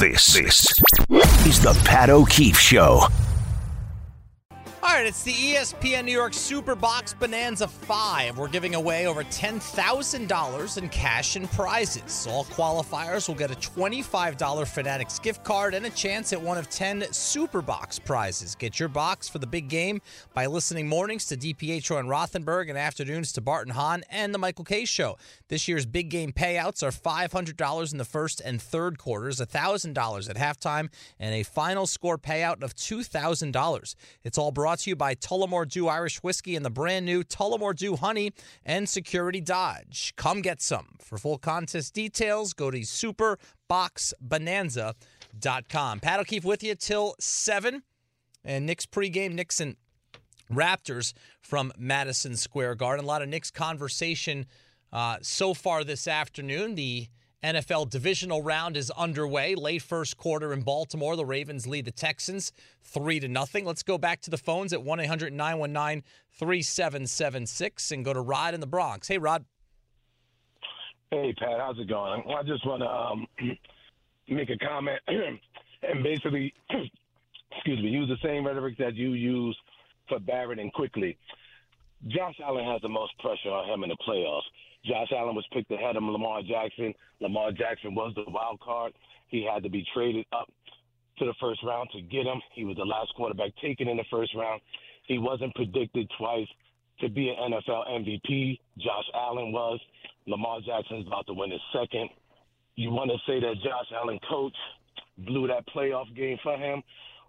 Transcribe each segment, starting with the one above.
This, this is the Pat O'Keefe Show. Right, it's the ESPN New York Super Box Bonanza 5. We're giving away over $10,000 in cash and prizes. All qualifiers will get a $25 Fanatics gift card and a chance at one of 10 Super Box prizes. Get your box for the big game by listening mornings to DiPietro and Rothenberg and afternoons to Barton Hahn and the Michael Kay Show. This year's big game payouts are $500 in the first and third quarters, $1,000 at halftime, and a final score payout of $2,000. It's all brought to you by Tullamore Dew Irish Whiskey and the brand new Tullamore Dew Honey and Security Dodge. Come get some. For full contest details, go to superboxbonanza.com. Pat O'Keefe with you till 7. And Knicks pregame, Nixon Raptors from Madison Square Garden. A lot of Knicks conversation uh, so far this afternoon. The NFL divisional round is underway. Late first quarter in Baltimore, the Ravens lead the Texans three to nothing. Let's go back to the phones at 1 800 919 3776 and go to Rod in the Bronx. Hey, Rod. Hey, Pat, how's it going? I just want to um, make a comment and basically, excuse me, use the same rhetoric that you use for Barrett and Quickley. Josh Allen has the most pressure on him in the playoffs. Josh Allen was picked ahead of Lamar Jackson. Lamar Jackson was the wild card. He had to be traded up to the first round to get him. He was the last quarterback taken in the first round. He wasn't predicted twice to be an NFL MVP. Josh Allen was. Lamar Jackson's about to win his second. You want to say that Josh Allen coach blew that playoff game for him.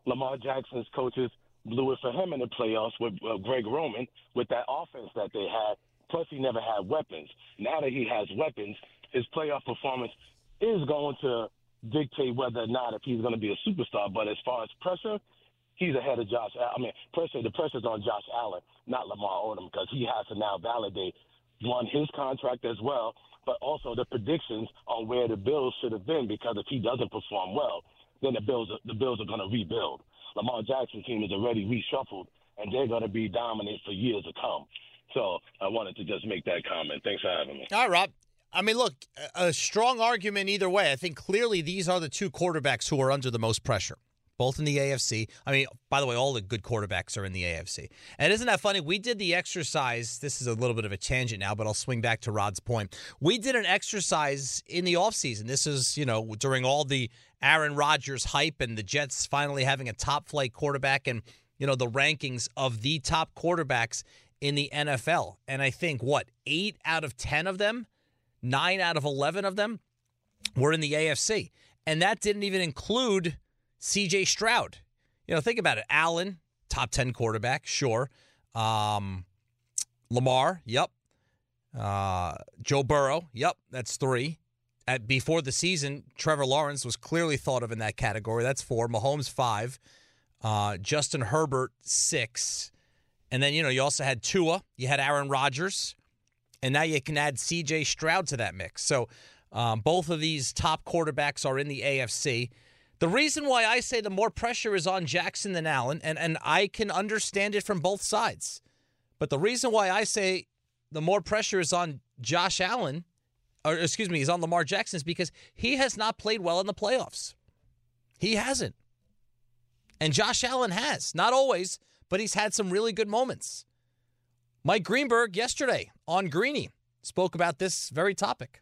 Lamar Jackson's coaches blew it for him in the playoffs with uh, Greg Roman with that offense that they had. Plus, he never had weapons. Now that he has weapons, his playoff performance is going to dictate whether or not if he's going to be a superstar. But as far as pressure, he's ahead of Josh. I mean, pressure. The pressure's on Josh Allen, not Lamar Odom, because he has to now validate one his contract as well, but also the predictions on where the Bills should have been. Because if he doesn't perform well, then the Bills the Bills are going to rebuild. Lamar Jackson's team is already reshuffled, and they're going to be dominant for years to come. So I wanted to just make that comment. Thanks for having me. All right, Rob. I mean, look, a strong argument either way. I think clearly these are the two quarterbacks who are under the most pressure, both in the AFC. I mean, by the way, all the good quarterbacks are in the AFC. And isn't that funny? We did the exercise. This is a little bit of a tangent now, but I'll swing back to Rod's point. We did an exercise in the offseason. This is, you know, during all the Aaron Rodgers hype and the Jets finally having a top flight quarterback and, you know, the rankings of the top quarterbacks in the NFL. And I think, what, eight out of 10 of them? nine out of 11 of them were in the AFC. And that didn't even include CJ Stroud. You know, think about it. Allen, top 10 quarterback, sure. Um, Lamar, yep. Uh, Joe Burrow, yep, that's three. At, before the season, Trevor Lawrence was clearly thought of in that category. That's four. Mahomes, five. Uh, Justin Herbert, six. And then, you know, you also had Tua. You had Aaron Rodgers and now you can add C.J. Stroud to that mix. So um, both of these top quarterbacks are in the AFC. The reason why I say the more pressure is on Jackson than Allen, and, and I can understand it from both sides, but the reason why I say the more pressure is on Josh Allen, or excuse me, is on Lamar Jackson, is because he has not played well in the playoffs. He hasn't. And Josh Allen has. Not always, but he's had some really good moments. Mike Greenberg yesterday on Greeny spoke about this very topic.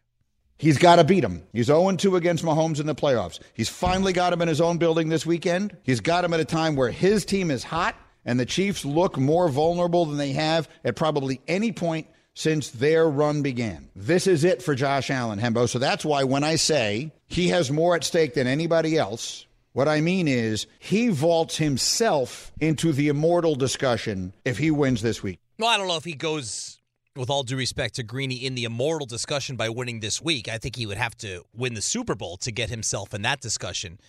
He's got to beat him. He's 0 2 against Mahomes in the playoffs. He's finally got him in his own building this weekend. He's got him at a time where his team is hot and the Chiefs look more vulnerable than they have at probably any point since their run began. This is it for Josh Allen, Hembo. So that's why when I say he has more at stake than anybody else, what I mean is he vaults himself into the immortal discussion if he wins this week. Well, I don't know if he goes, with all due respect to Greeny, in the immortal discussion by winning this week. I think he would have to win the Super Bowl to get himself in that discussion.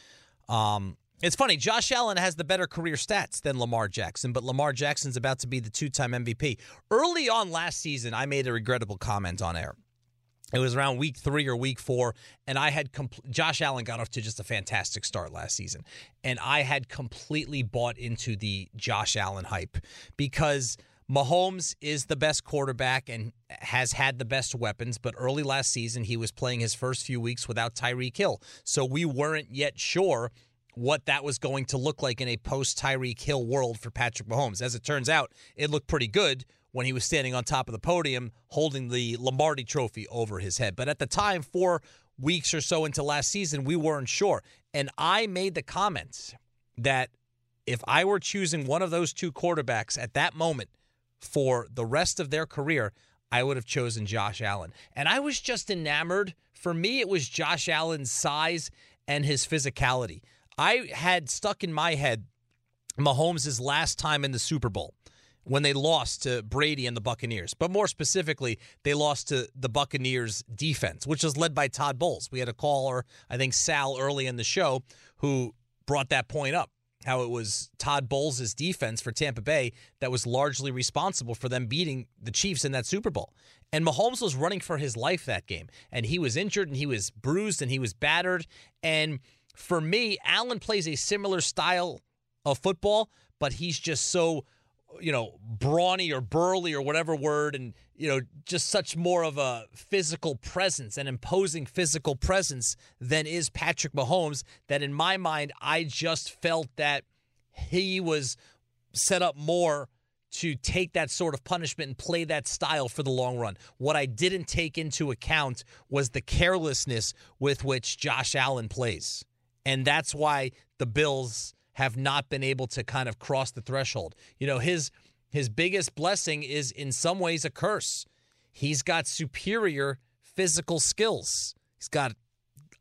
Um, it's funny, Josh Allen has the better career stats than Lamar Jackson, but Lamar Jackson's about to be the two time MVP. Early on last season, I made a regrettable comment on air. It was around week three or week four, and I had compl- Josh Allen got off to just a fantastic start last season, and I had completely bought into the Josh Allen hype because Mahomes is the best quarterback and has had the best weapons, but early last season he was playing his first few weeks without Tyreek Hill. So we weren't yet sure what that was going to look like in a post Tyreek Hill world for Patrick Mahomes. As it turns out, it looked pretty good when he was standing on top of the podium holding the Lombardi trophy over his head. But at the time, four weeks or so into last season, we weren't sure. And I made the comment that if I were choosing one of those two quarterbacks at that moment for the rest of their career, I would have chosen Josh Allen. And I was just enamored. For me, it was Josh Allen's size and his physicality. I had stuck in my head Mahomes' last time in the Super Bowl when they lost to Brady and the Buccaneers. But more specifically, they lost to the Buccaneers defense, which was led by Todd Bowles. We had a caller, I think Sal, early in the show, who brought that point up. How it was Todd Bowles' defense for Tampa Bay that was largely responsible for them beating the Chiefs in that Super Bowl. And Mahomes was running for his life that game. And he was injured and he was bruised and he was battered. And for me, Allen plays a similar style of football, but he's just so you know, brawny or burly or whatever word, and, you know, just such more of a physical presence, an imposing physical presence than is Patrick Mahomes, that in my mind, I just felt that he was set up more to take that sort of punishment and play that style for the long run. What I didn't take into account was the carelessness with which Josh Allen plays. And that's why the Bills have not been able to kind of cross the threshold. You know, his his biggest blessing is in some ways a curse. He's got superior physical skills. He's got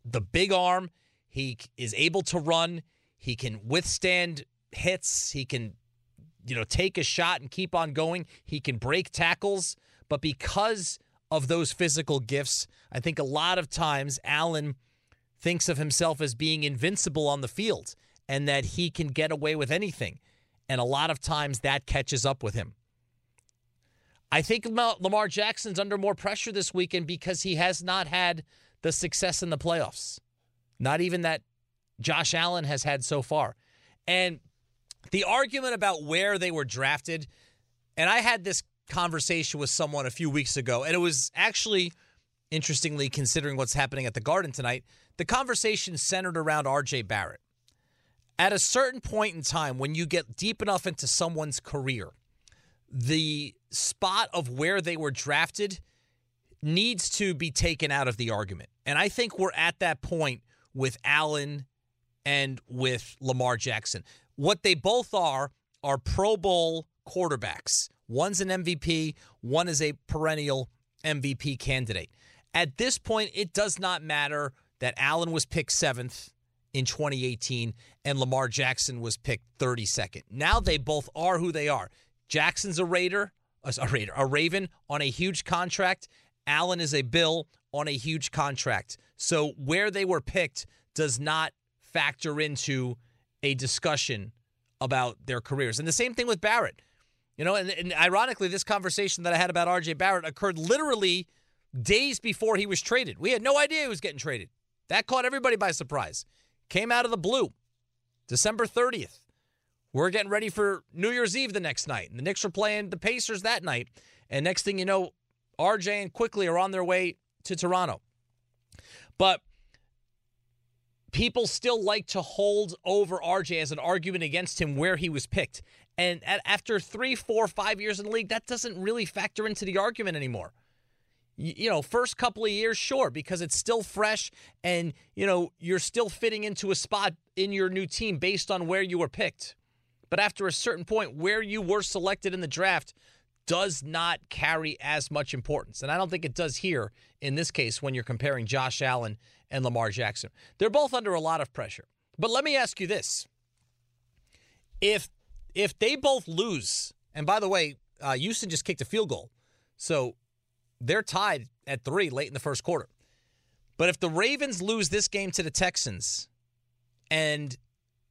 the big arm, he is able to run, he can withstand hits, he can you know, take a shot and keep on going. He can break tackles, but because of those physical gifts, I think a lot of times Allen thinks of himself as being invincible on the field and that he can get away with anything. And a lot of times that catches up with him. I think Lamar Jackson's under more pressure this weekend because he has not had the success in the playoffs. Not even that Josh Allen has had so far. And the argument about where they were drafted, and I had this conversation with someone a few weeks ago, and it was actually interestingly considering what's happening at the Garden tonight. The conversation centered around RJ Barrett at a certain point in time, when you get deep enough into someone's career, the spot of where they were drafted needs to be taken out of the argument. And I think we're at that point with Allen and with Lamar Jackson. What they both are are Pro Bowl quarterbacks. One's an MVP, one is a perennial MVP candidate. At this point, it does not matter that Allen was picked seventh in 2018 and Lamar Jackson was picked 32nd. Now they both are who they are. Jackson's a Raider, uh, a Raider, a Raven on a huge contract. Allen is a Bill on a huge contract. So where they were picked does not factor into a discussion about their careers. And the same thing with Barrett. You know, and, and ironically, this conversation that I had about RJ Barrett occurred literally days before he was traded. We had no idea he was getting traded. That caught everybody by surprise came out of the blue. December 30th. We're getting ready for New Year's Eve the next night. And the Knicks are playing the Pacers that night. And next thing you know, RJ and Quickley are on their way to Toronto. But people still like to hold over RJ as an argument against him where he was picked. And after three, four, five years in the league, that doesn't really factor into the argument anymore you know, first couple of years, sure, because it's still fresh and, you know, you're still fitting into a spot in your new team based on where you were picked. But after a certain point, where you were selected in the draft does not carry as much importance. And I don't think it does here in this case when you're comparing Josh Allen and Lamar Jackson. They're both under a lot of pressure. But let me ask you this. If if they both lose, and by the way, uh, Houston just kicked a field goal. So they're tied at three late in the first quarter. But if the Ravens lose this game to the Texans and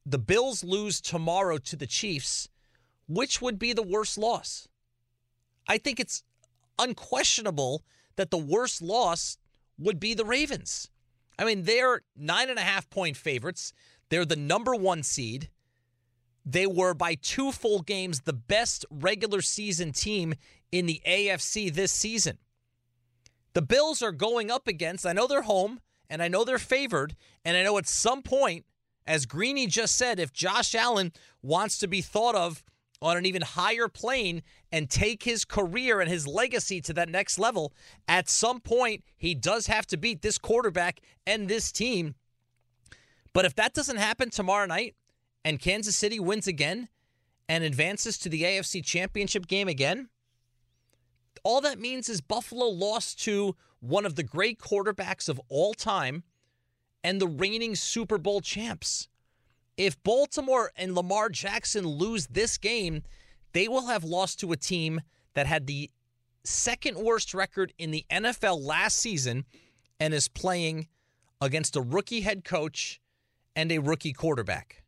the Bills lose tomorrow to the Chiefs, which would be the worst loss? I think it's unquestionable that the worst loss would be the Ravens. I mean, they're nine and a half point favorites. They're the number one seed. they were by two full games the best regular season team in the AFC this season. The Bills are going up against, I know they're home and I know they're favored, and I know at some point, as Greeny just said, if Josh Allen wants to be thought of on an even higher plane and take his career and his legacy to that next level, at some point, he does have to beat this quarterback and this team. But if that doesn't happen tomorrow night and Kansas City wins again and advances to the AFC Championship game again, all that means is Buffalo lost to one of the great quarterbacks of all time and the reigning Super Bowl champs. If Baltimore and Lamar Jackson lose this game, they will have lost to a team that had the second worst record in the NFL last season and is playing against a rookie head coach and a rookie quarterback.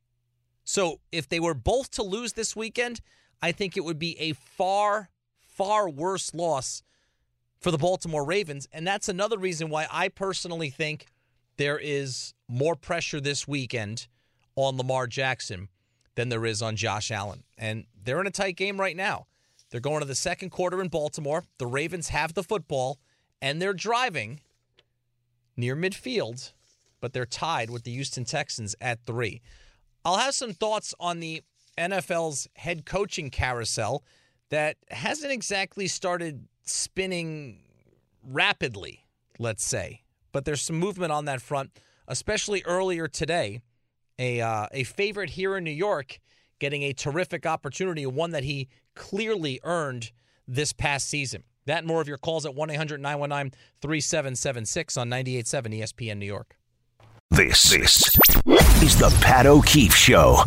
So if they were both to lose this weekend, I think it would be a far, far worse loss for the Baltimore Ravens. And that's another reason why I personally think there is more pressure this weekend on Lamar Jackson than there is on Josh Allen. And they're in a tight game right now. They're going to the second quarter in Baltimore. The Ravens have the football and they're driving near midfield, but they're tied with the Houston Texans at three. I'll have some thoughts on the NFL's head coaching carousel that hasn't exactly started spinning rapidly, let's say. But there's some movement on that front, especially earlier today. A, uh, a favorite here in New York getting a terrific opportunity, one that he clearly earned this past season. That and more of your calls at 1 800 919 3776 on 98.7 ESPN New York. This, this is the Pat O'Keefe Show.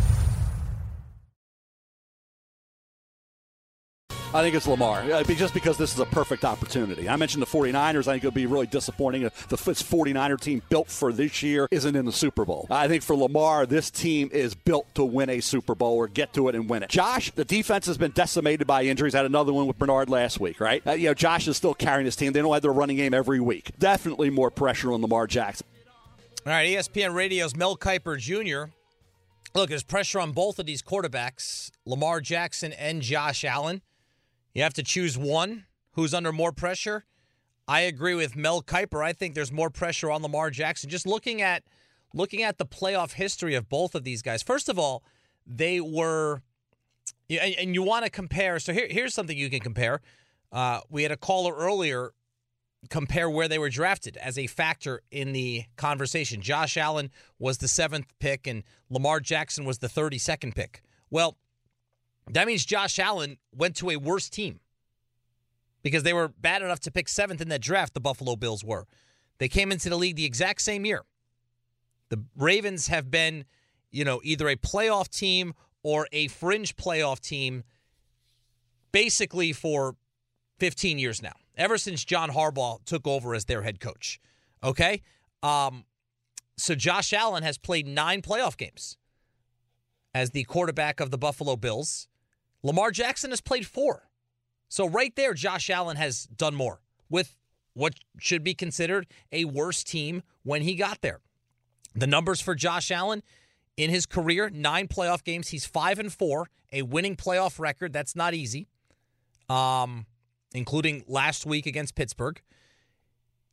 I think it's Lamar, just because this is a perfect opportunity. I mentioned the 49ers. I think it would be really disappointing if the 49er team built for this year isn't in the Super Bowl. I think for Lamar, this team is built to win a Super Bowl or get to it and win it. Josh, the defense has been decimated by injuries. Had another one with Bernard last week, right? Uh, you know, Josh is still carrying his team. They don't have their running game every week. Definitely more pressure on Lamar Jackson. All right, ESPN Radio's Mel Kiper Jr. Look, there's pressure on both of these quarterbacks, Lamar Jackson and Josh Allen. You have to choose one who's under more pressure. I agree with Mel Kiper. I think there's more pressure on Lamar Jackson. Just looking at looking at the playoff history of both of these guys. First of all, they were and, you want to compare. So here, here's something you can compare. Uh, we had a caller earlier compare where they were drafted as a factor in the conversation. Josh Allen was the seventh pick, and Lamar Jackson was the 32nd pick. Well, that means Josh Allen went to a worse team because they were bad enough to pick seventh in that draft, the Buffalo Bills were. They came into the league the exact same year. The Ravens have been, you know, either a playoff team or a fringe playoff team basically for 15 years now, ever since John Harbaugh took over as their head coach. Okay? Um, so Josh Allen has played nine playoff games as the quarterback of the Buffalo Bills. Lamar Jackson has played four. So right there, Josh Allen has done more with what should be considered a worse team when he got there. The numbers for Josh Allen in his career, nine playoff games. He's five and four, a winning playoff record. That's not easy. Um, including last week against Pittsburgh.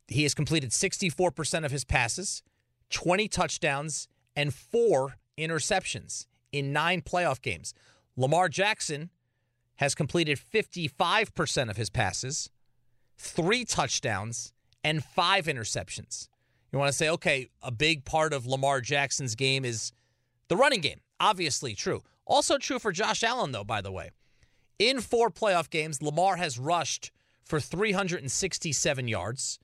He has completed 64% of his passes, 20 touchdowns, and four interceptions in nine playoff games. Lamar Jackson has completed 55% of his passes, three touchdowns, and five interceptions. You want to say, okay, a big part of Lamar Jackson's game is the running game. Obviously true. Also true for Josh Allen, though, by the way. In four playoff games, Lamar has rushed for 367 yards.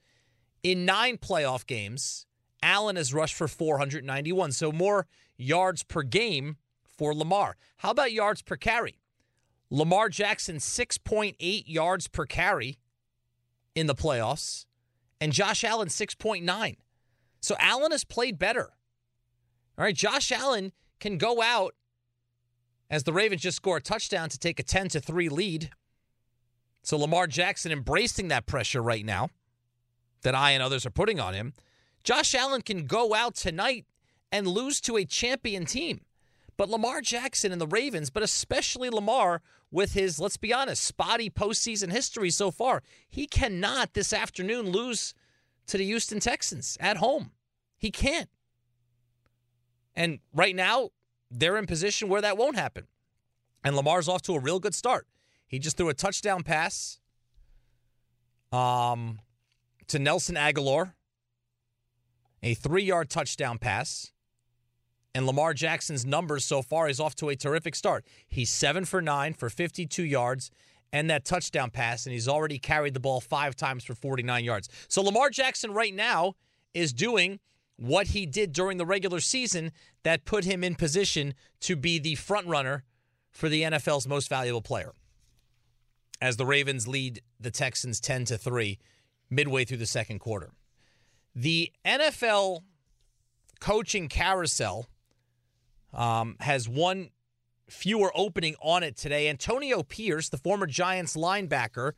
In nine playoff games, Allen has rushed for 491. So more yards per game for Lamar. How about yards per carry? Lamar Jackson, 6.8 yards per carry in the playoffs, and Josh Allen, 6.9. So Allen has played better. All right, Josh Allen can go out as the Ravens just score a touchdown to take a 10 to 3 lead. So Lamar Jackson embracing that pressure right now that I and others are putting on him. Josh Allen can go out tonight and lose to a champion team. But Lamar Jackson and the Ravens, but especially Lamar with his, let's be honest, spotty postseason history so far, he cannot this afternoon lose to the Houston Texans at home. He can't. And right now, they're in position where that won't happen. And Lamar's off to a real good start. He just threw a touchdown pass um, to Nelson Agholor, a three yard touchdown pass. And Lamar Jackson's numbers so far is off to a terrific start. He's seven for nine for 52 yards and that touchdown pass, and he's already carried the ball five times for 49 yards. So Lamar Jackson right now is doing what he did during the regular season that put him in position to be the front runner for the NFL's most valuable player. As the Ravens lead the Texans 10 to 3 midway through the second quarter. The NFL coaching carousel um, has one fewer opening on it today. Antonio Pierce, the former Giants linebacker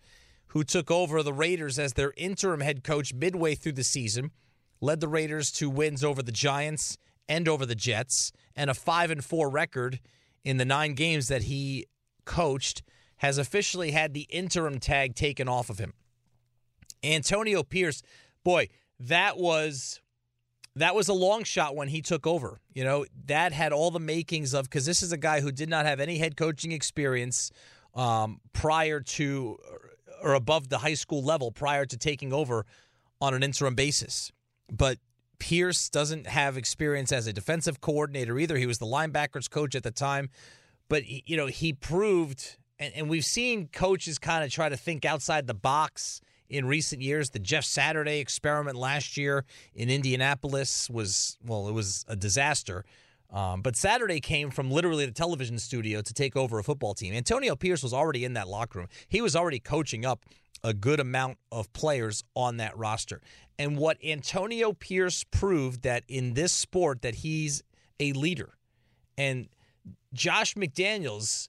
who took over the Raiders as their interim head coach midway through the season, led the Raiders to wins over the Giants and over the Jets and a 5 and 4 record in the 9 games that he coached has officially had the interim tag taken off of him. Antonio Pierce, boy, that was that was a long shot when he took over. You know, that had all the makings of because this is a guy who did not have any head coaching experience um, prior to or above the high school level prior to taking over on an interim basis. But Pierce doesn't have experience as a defensive coordinator either. He was the linebackers coach at the time, but you know he proved, and, and we've seen coaches kind of try to think outside the box in recent years. The Jeff Saturday experiment last year in Indianapolis was, well, it was a disaster. Um, but Saturday came from literally the television studio to take over a football team. Antonio Pierce was already in that locker room. He was already coaching up a good amount of players on that roster. And what Antonio Pierce proved that in this sport that he's a leader. And Josh McDaniels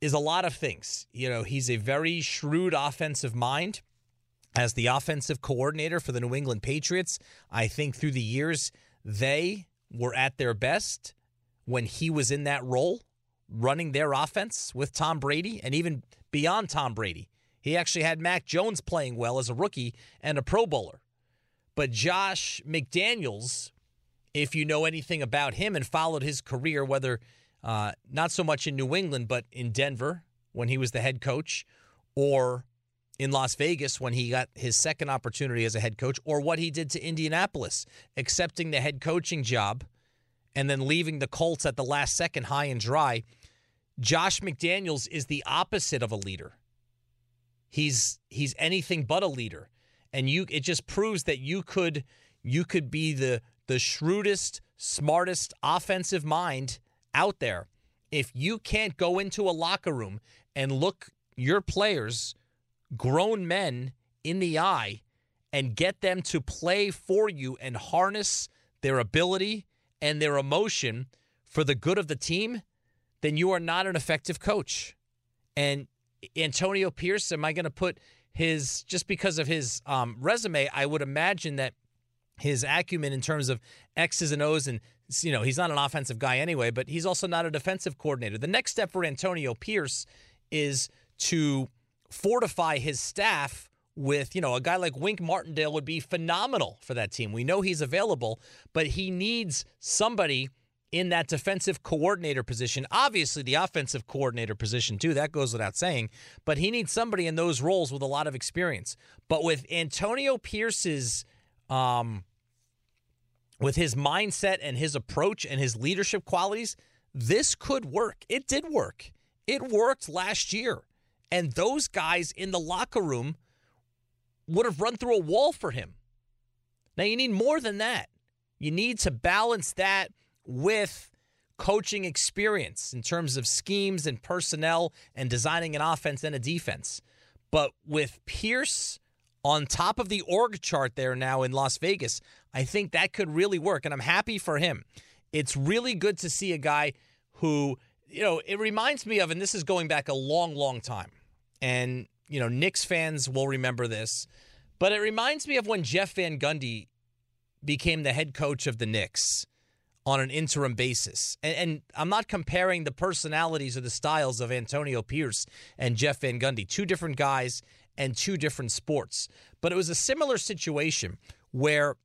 is a lot of things. You know, he's a very shrewd offensive mind as the offensive coordinator for the New England Patriots. I think through the years, they were at their best when he was in that role, running their offense with Tom Brady and even beyond Tom Brady. He actually had Mac Jones playing well as a rookie and a Pro Bowler. But Josh McDaniels, if you know anything about him and followed his career, whether uh, not so much in New England, but in Denver when he was the head coach, or in Las Vegas when he got his second opportunity as a head coach, or what he did to Indianapolis, accepting the head coaching job and then leaving the Colts at the last second high and dry. Josh McDaniels is the opposite of a leader. He's he's anything but a leader. And you it just proves that you could you could be the the shrewdest, smartest offensive mind out there if you can't go into a locker room and look your players grown men in the eye and get them to play for you and harness their ability and their emotion for the good of the team, then you are not an effective coach. And Antonio Pierce, am I going to put his, just because of his um, resume, I would imagine that his acumen in terms of X's and O's and you know he's not an offensive guy anyway but he's also not a defensive coordinator the next step for antonio pierce is to fortify his staff with, you know, a guy like Wink Martindale would be phenomenal for that team. We know he's available, but he needs somebody in that defensive coordinator position. Obviously, the offensive coordinator position, too. That goes without saying. But he needs somebody in those roles with a lot of experience. But with Antonio Pierce's. Um, with his mindset and his approach and his leadership qualities, this could work. It did work. It worked last year. And those guys in the locker room would have run through a wall for him. Now, you need more than that. You need to balance that with coaching experience in terms of schemes and personnel and designing an offense and a defense. But with Pierce on top of the org chart there now in Las Vegas, I think that could really work. And I'm happy for him. It's really good to see a guy who, you know, it reminds me of, and this is going back a long, long time and you know Knicks fans will remember this, but it reminds me of when Jeff Van Gundy became the head coach of the Knicks on an interim basis. And, and, I'm not comparing the personalities or the styles of Antonio Pierce and Jeff Van Gundy, two different guys and two different sports. But it was a similar situation where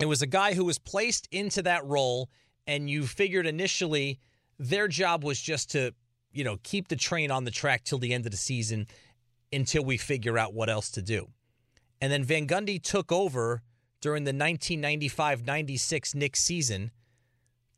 it was a guy who was placed into that role, and you figured initially their job was just to, you know, keep the train on the track till the end of the season until we figure out what else to do. And then Van Gundy took over during the 1995 96 Knicks season.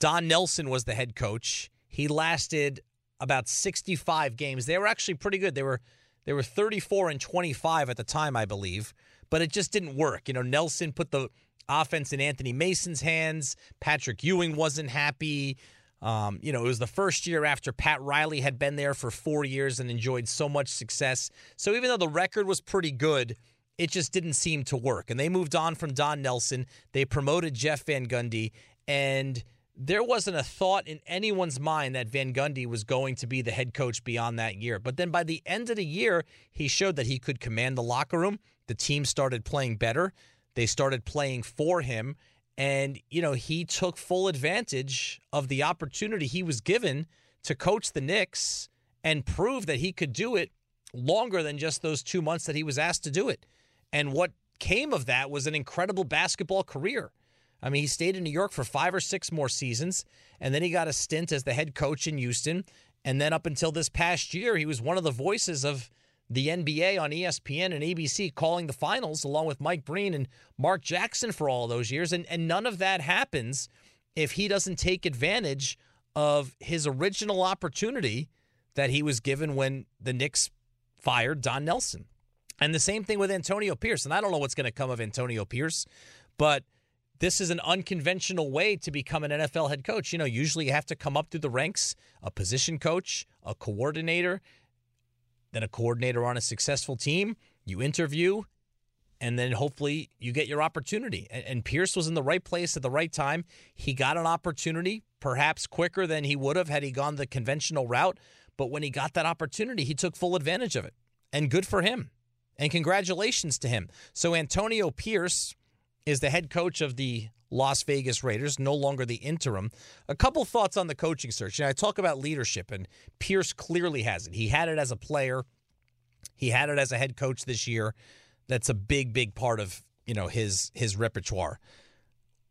Don Nelson was the head coach. He lasted about 65 games. They were actually pretty good. They were they were 34 and 25 at the time, I believe, but it just didn't work. You know, Nelson put the offense in Anthony Mason's hands. Patrick Ewing wasn't happy. Um, you know, it was the first year after Pat Riley had been there for four years and enjoyed so much success. So even though the record was pretty good, it just didn't seem to work. And they moved on from Don Nelson. They promoted Jeff Van Gundy, and there wasn't a thought in anyone's mind that Van Gundy was going to be the head coach beyond that year. But then by the end of the year, he showed that he could command the locker room. The team started playing better. They started playing for him. And, you know, he took full advantage of the opportunity he was given to coach the Knicks and prove that he could do it longer than just those two months that he was asked to do it. And what came of that was an incredible basketball career. I mean, he stayed in New York for five or six more seasons, and then he got a stint as the head coach in Houston. And then up until this past year, he was one of the voices of the NBA on ESPN and ABC calling the finals, along with Mike Breen and Mark Jackson for all those years. And, and none of that happens if he doesn't take advantage of his original opportunity that he was given when the Knicks fired Don Nelson. And the same thing with Antonio Pierce. And I don't know what's going to come of Antonio Pierce, but this is an unconventional way to become an NFL head coach. You know, usually you have to come up through the ranks, a position coach, a coordinator, then a coordinator on a successful team. You interview, and then hopefully you get your opportunity. And, Pierce was in the right place at the right time. He got an opportunity, perhaps quicker than he would have had he gone the conventional route. But when he got that opportunity, he took full advantage of it. And good for him. And congratulations to him. So Antonio Pierce is the head coach of the Las Vegas Raiders, no longer the interim. A couple thoughts on the coaching search. And I talk about leadership, and Pierce clearly has it. He had it as a player, he had it as a head coach this year. That's a big, big part of you know his his repertoire.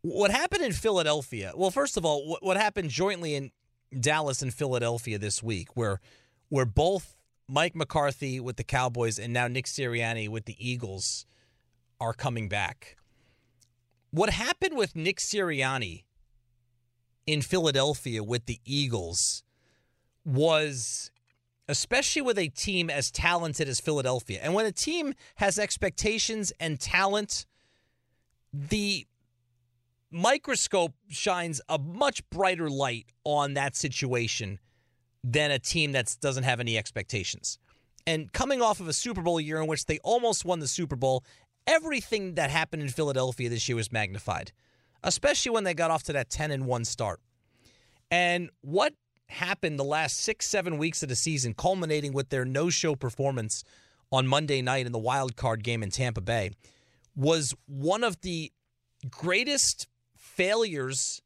What happened in Philadelphia? Well, first of all, what, happened jointly in Dallas and Philadelphia this week, where where both Mike McCarthy with the Cowboys and now Nick Sirianni with the Eagles are coming back. What happened with Nick Sirianni in Philadelphia with the Eagles was especially with a team as talented as Philadelphia. And when a team has expectations and talent, the microscope shines a much brighter light on that situation than a team that doesn't have any expectations. And coming off of a Super Bowl year in which they almost won the Super Bowl, everything that happened in Philadelphia this year was magnified, especially when they got off to that 10 and 1 start. And what happened the last six, seven weeks of the season, culminating with their no show performance on Monday night in the wild card game in Tampa Bay, was one of the greatest failures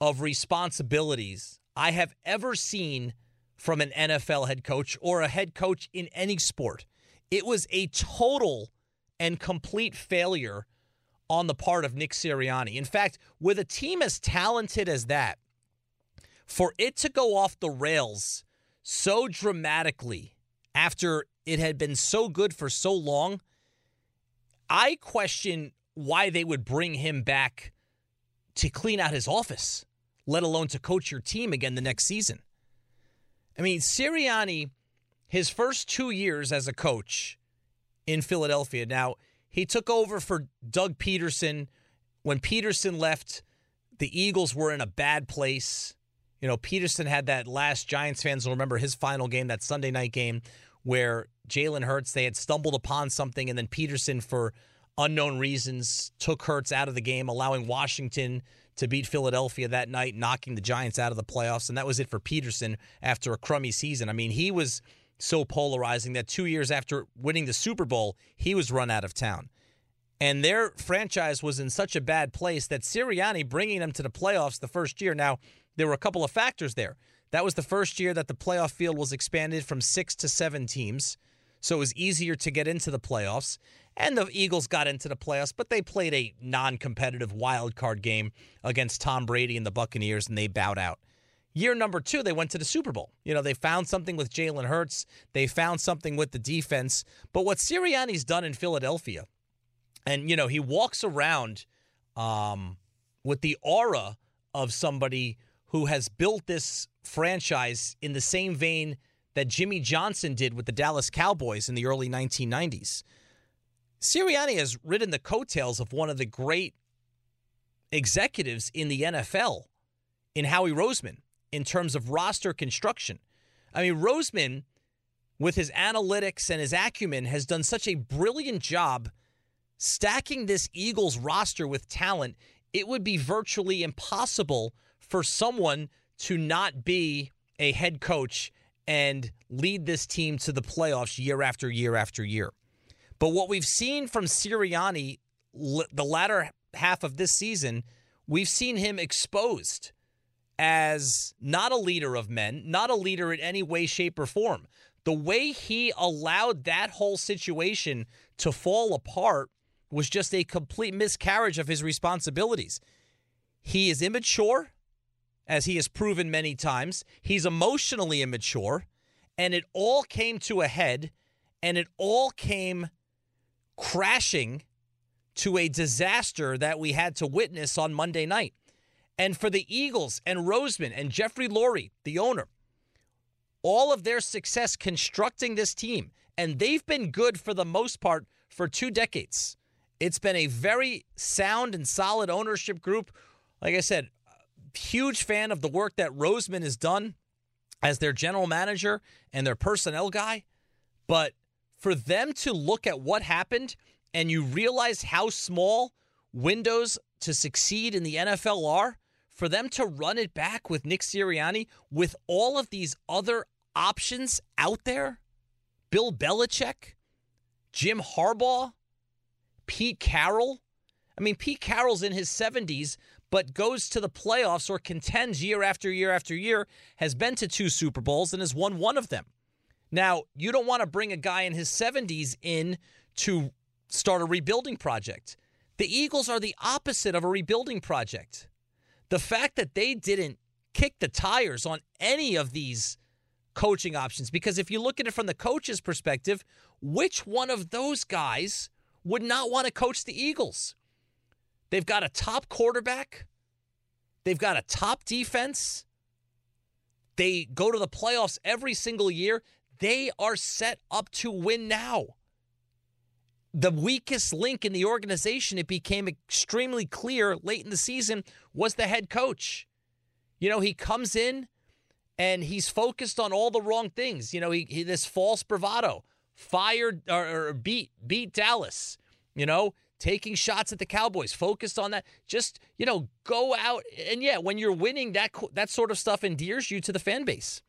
of responsibilities I have ever seen from an NFL head coach or a head coach in any sport. It was a total and complete failure on the part of Nick Sirianni. In fact, with a team as talented as that, for it to go off the rails so dramatically after it had been so good for so long, I question why they would bring him back to clean out his office, let alone to coach your team again the next season. I mean, Sirianni, his first two years as a coach in Philadelphia. Now, he took over for Doug Pederson. When Pederson left, the Eagles were in a bad place. You know, Pederson had that last Giants fans will remember his final game, that Sunday night game, where Jalen Hurts, they had stumbled upon something, and then Pederson, for unknown reasons, took Hurts out of the game, allowing Washington to beat Philadelphia that night, knocking the Giants out of the playoffs. And that was it for Pederson after a crummy season. I mean, he was so polarizing that two years after winning the Super Bowl, he was run out of town. And their franchise was in such a bad place that Sirianni bringing them to the playoffs the first year. Now, there were a couple of factors there. That was the first year that the playoff field was expanded from six to seven teams. So it was easier to get into the playoffs. And the Eagles got into the playoffs, but they played a non competitive wild card game against Tom Brady and the Buccaneers, and they bowed out. Year number two, they went to the Super Bowl. You know, they found something with Jalen Hurts, they found something with the defense. But what Sirianni's done in Philadelphia, and, you know, he walks around um, with the aura of somebody who has built this franchise in the same vein that Jimmy Johnson did with the Dallas Cowboys in the early 1990s. Sirianni has ridden the coattails of one of the great executives in the NFL, in Howie Roseman, in terms of roster construction. I mean, Roseman, with his analytics and his acumen, has done such a brilliant job stacking this Eagles roster with talent. It would be virtually impossible for someone to not be a head coach and lead this team to the playoffs year after year after year. But what we've seen from Sirianni the latter half of this season, we've seen him exposed as not a leader of men, not a leader in any way, shape, or form. The way he allowed that whole situation to fall apart was just a complete miscarriage of his responsibilities. He is immature as he has proven many times. He's emotionally immature, and it all came to a head, and it all came crashing to a disaster that we had to witness on Monday night. And for the Eagles and Roseman and Jeffrey Lurie, the owner, all of their success constructing this team, and they've been good for the most part for two decades. It's been a very sound and solid ownership group. Like I said, huge fan of the work that Roseman has done as their general manager and their personnel guy. But for them to look at what happened and you realize how small windows to succeed in the NFL are, for them to run it back with Nick Sirianni with all of these other options out there Bill Belichick, Jim Harbaugh, Pete Carroll. I mean, Pete Carroll's in his 70s, but goes to the playoffs or contends year after year after year, has been to two Super Bowls and has won one of them. Now, you don't want to bring a guy in his 70s in to start a rebuilding project. The Eagles are the opposite of a rebuilding project. The fact that they didn't kick the tires on any of these coaching options, because if you look at it from the coach's perspective, which one of those guys would not want to coach the Eagles? They've got a top quarterback. They've got a top defense. They go to the playoffs every single year. They are set up to win now. The weakest link in the organization, it became extremely clear late in the season, was the head coach. You know, he comes in and he's focused on all the wrong things. You know, he, he this false bravado, fired or, or beat beat Dallas. You know, taking shots at the Cowboys, focused on that. Just, you know, go out and yeah, when you're winning that that sort of stuff endears you to the fan base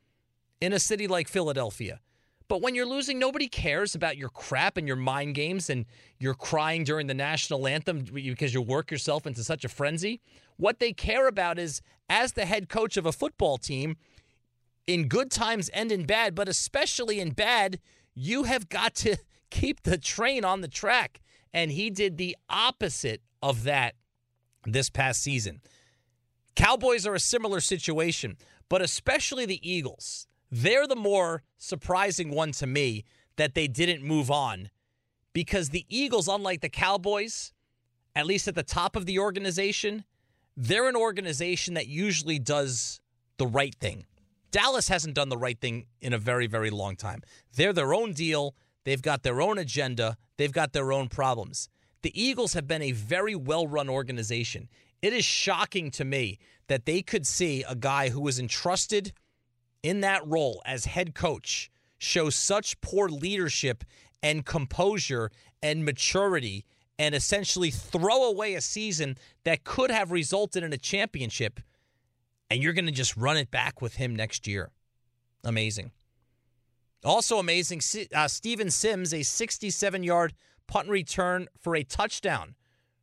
in a city like Philadelphia. But when you're losing, nobody cares about your crap and your mind games and you're crying during the national anthem because you work yourself into such a frenzy. What they care about is as the head coach of a football team, in good times and in bad, but especially in bad, you have got to keep the train on the track. And he did the opposite of that this past season. Cowboys are a similar situation, but especially the Eagles. They're the more surprising one to me that they didn't move on because the Eagles, unlike the Cowboys, at least at the top of the organization, they're an organization that usually does the right thing. Dallas hasn't done the right thing in a very, very long time. They're their own deal. They've got their own agenda. They've got their own problems. The Eagles have been a very well run organization. It is shocking to me that they could see a guy who was entrusted in that role as head coach show such poor leadership and composure and maturity and essentially throw away a season that could have resulted in a championship and you're going to just run it back with him next year. Amazing. Also amazing, uh, Steven Sims, a 67 yard punt return for a touchdown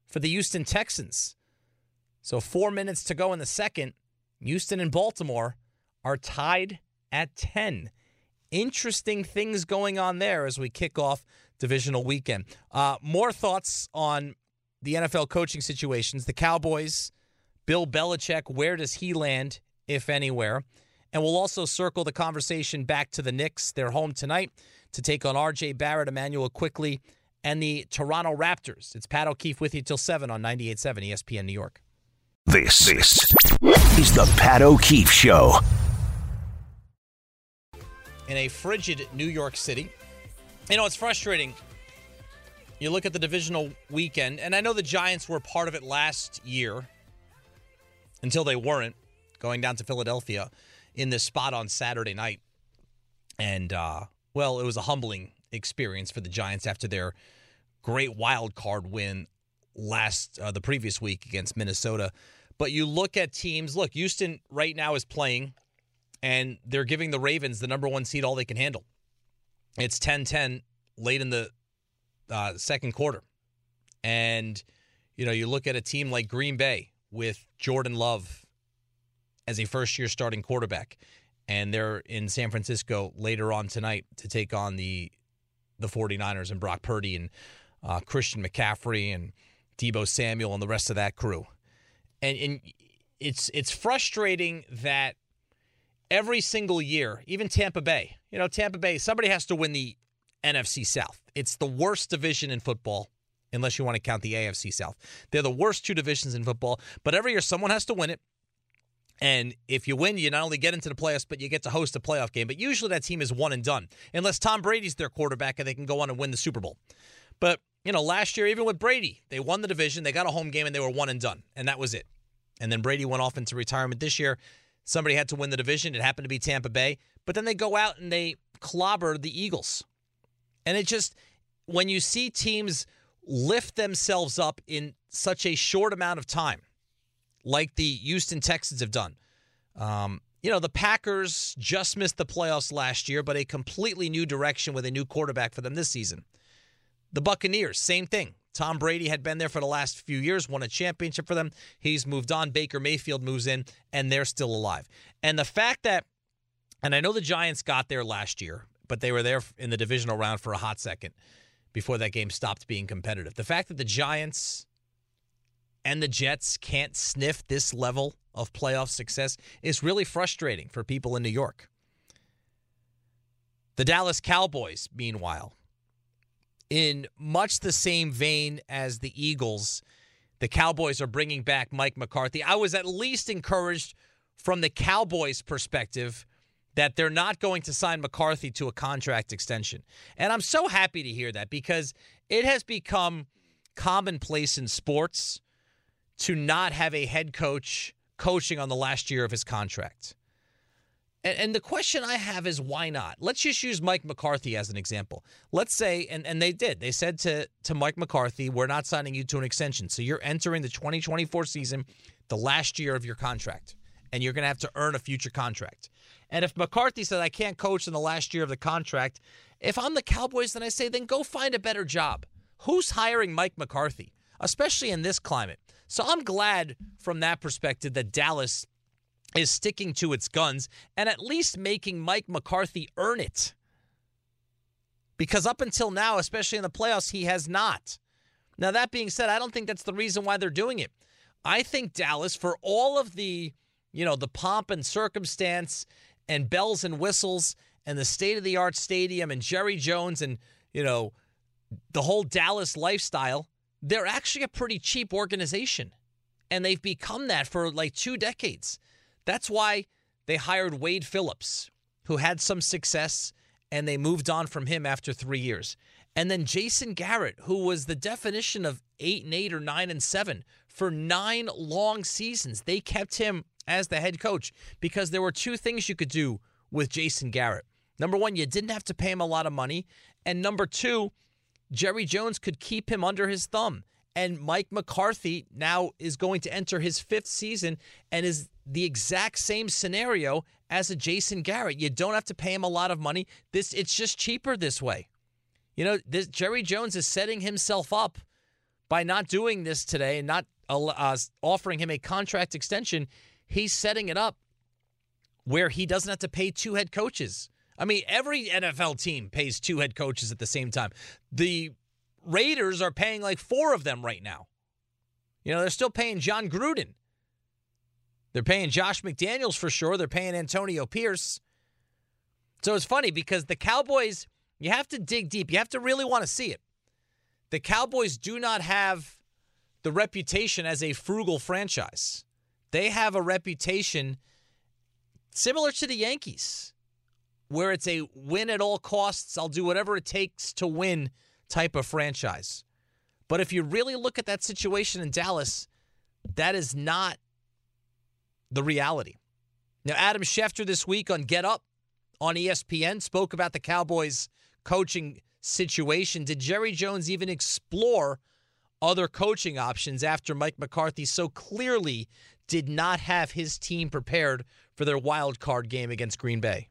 for the Houston Texans. So, four minutes to go in the second. Houston and Baltimore are tied at 10. Interesting things going on there as we kick off divisional weekend. Uh, more thoughts on the NFL coaching situations. The Cowboys, Bill Belichick, where does he land, if anywhere? And we'll also circle the conversation back to the Knicks. They're home tonight to take on RJ Barrett, Immanuel Quickley, and the Toronto Raptors. It's Pat O'Keefe with you till 7 on 98.7 ESPN New York. This, this is the Pat O'Keefe Show. In a frigid New York City, you know, it's frustrating. You look at the divisional weekend, and I know the Giants were part of it last year until they weren't, going down to Philadelphia in this spot on Saturday night. And, uh, well, it was a humbling experience for the Giants after their great wild card win last uh, the previous week against Minnesota. But you look at teams. Look, Houston right now is playing, and they're giving the Ravens the number one seed all they can handle. It's 10-10 late in the uh, second quarter, and you know you look at a team like Green Bay with Jordan Love as a first-year starting quarterback, and they're in San Francisco later on tonight to take on the the 49ers and Brock Purdy and uh, Christian McCaffrey and Deebo Samuel and the rest of that crew. And, and it's it's frustrating that every single year, even Tampa Bay, you know, Tampa Bay, somebody has to win the NFC South. It's the worst division in football, unless you want to count the AFC South. They're the worst two divisions in football, but every year someone has to win it. And if you win, you not only get into the playoffs, but you get to host a playoff game. But usually that team is one and done, unless Tom Brady's their quarterback and they can go on and win the Super Bowl. But, you know, last year, even with Brady, they won the division, they got a home game, and they were one and done. And that was it. And then Brady went off into retirement this year. Somebody had to win the division. It happened to be Tampa Bay. But then they go out and they clobber the Eagles. And it just, when you see teams lift themselves up in such a short amount of time, like the Houston Texans have done. Um, you know, the Packers just missed the playoffs last year, but a completely new direction with a new quarterback for them this season. The Buccaneers, same thing. Tom Brady had been there for the last few years, won a championship for them. He's moved on. Baker Mayfield moves in, and they're still alive. And the fact that, and I know the Giants got there last year, but they were there in the divisional round for a hot second before that game stopped being competitive. The fact that the Giants and the Jets can't sniff this level of playoff success is really frustrating for people in New York. The Dallas Cowboys, meanwhile, in much the same vein as the Eagles, the Cowboys are bringing back Mike McCarthy. I was at least encouraged from the Cowboys' perspective that they're not going to sign McCarthy to a contract extension. And I'm so happy to hear that because it has become commonplace in sports to not have a head coach coaching on the last year of his contract. And, and, the question I have is why not? Let's just use Mike McCarthy as an example. Let's say, and, and they did, they said to, to Mike McCarthy, we're not signing you to an extension. So you're entering the 2024 season, the last year of your contract, and you're going to have to earn a future contract. And if McCarthy said, I can't coach in the last year of the contract, if I'm the Cowboys, then I say, then go find a better job. Who's hiring Mike McCarthy, especially in this climate? So I'm glad from that perspective that Dallas is sticking to its guns and at least making Mike McCarthy earn it. Because up until now, especially in the playoffs, he has not. Now, that being said, I don't think that's the reason why they're doing it. I think Dallas, for all of the, you know, the pomp and circumstance and bells and whistles and the state of the art stadium and Jerry Jones and, you know, the whole Dallas lifestyle, they're actually a pretty cheap organization. And they've become that for like two decades. That's why they hired Wade Phillips, who had some success, and they moved on from him after three years. And then Jason Garrett, who was the definition of eight and eight or nine and seven for nine long seasons. They kept him as the head coach because there were two things you could do with Jason Garrett. Number one, you didn't have to pay him a lot of money. And number two, Jerry Jones could keep him under his thumb. And Mike McCarthy now is going to enter his fifth season and is the exact same scenario as a Jason Garrett. You don't have to pay him a lot of money. This it's just cheaper this way. You know, this, Jerry Jones is setting himself up by not doing this today and not uh, offering him a contract extension. He's setting it up where he doesn't have to pay two head coaches. I mean, every NFL team pays two head coaches at the same time. The Raiders are paying like four of them right now. You know, they're still paying Jon Gruden. They're paying Josh McDaniels for sure. They're paying Antonio Pierce. So it's funny because the Cowboys, you have to dig deep. You have to really want to see it. The Cowboys do not have the reputation as a frugal franchise. They have a reputation similar to the Yankees, where it's a win at all costs, I'll do whatever it takes to win type of franchise. But if you really look at that situation in Dallas, that is not the reality. Now, Adam Schefter this week on Get Up on ESPN spoke about the Cowboys coaching situation. Did Jerry Jones even explore other coaching options after Mike McCarthy so clearly did not have his team prepared for their wild card game against Green Bay?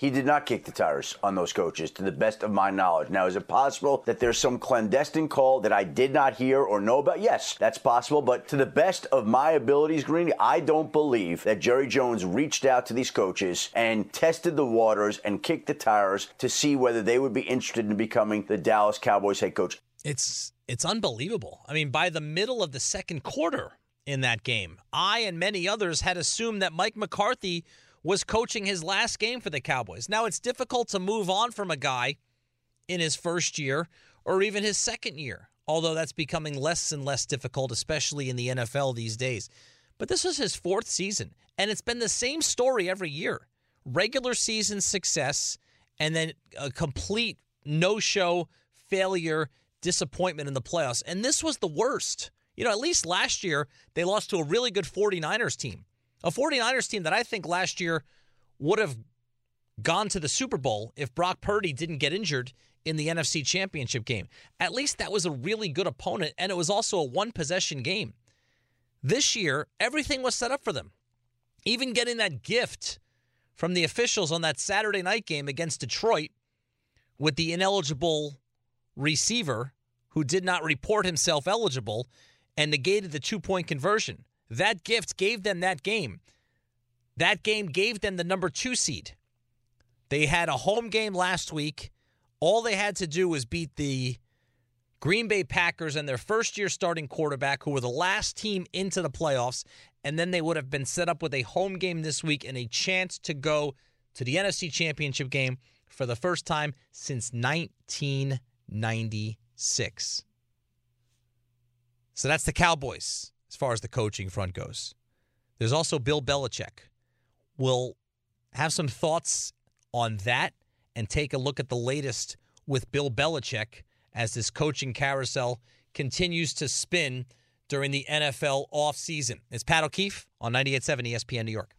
He did not kick the tires on those coaches, to the best of my knowledge. Now, is it possible that there's some clandestine call that I did not hear or know about? Yes, that's possible. But to the best of my abilities, Greeny, I don't believe that Jerry Jones reached out to these coaches and tested the waters and kicked the tires to see whether they would be interested in becoming the Dallas Cowboys head coach. It's it's unbelievable. I mean, by the middle of the second quarter in that game, I and many others had assumed that Mike McCarthy was coaching his last game for the Cowboys. Now, it's difficult to move on from a guy in his first year or even his second year, although that's becoming less and less difficult, especially in the NFL these days. But this was his fourth season, and it's been the same story every year regular season success, and then a complete no show failure, disappointment in the playoffs. And this was the worst. You know, at least last year, they lost to a really good 49ers team. A 49ers team that I think last year would have gone to the Super Bowl if Brock Purdy didn't get injured in the NFC Championship game. At least that was a really good opponent, and it was also a one possession game. This year, everything was set up for them. Even getting that gift from the officials on that Saturday night game against Detroit with the ineligible receiver who did not report himself eligible and negated the two point conversion. That gift gave them that game. That game gave them the number two seed. They had a home game last week. All they had to do was beat the Green Bay Packers and their first year starting quarterback, who were the last team into the playoffs. And then they would have been set up with a home game this week and a chance to go to the NFC Championship game for the first time since 1996. So that's the Cowboys as far as the coaching front goes. There's also Bill Belichick. We'll have some thoughts on that and take a look at the latest with Bill Belichick as this coaching carousel continues to spin during the NFL offseason. It's Pat O'Keefe on 98.7 ESPN New York.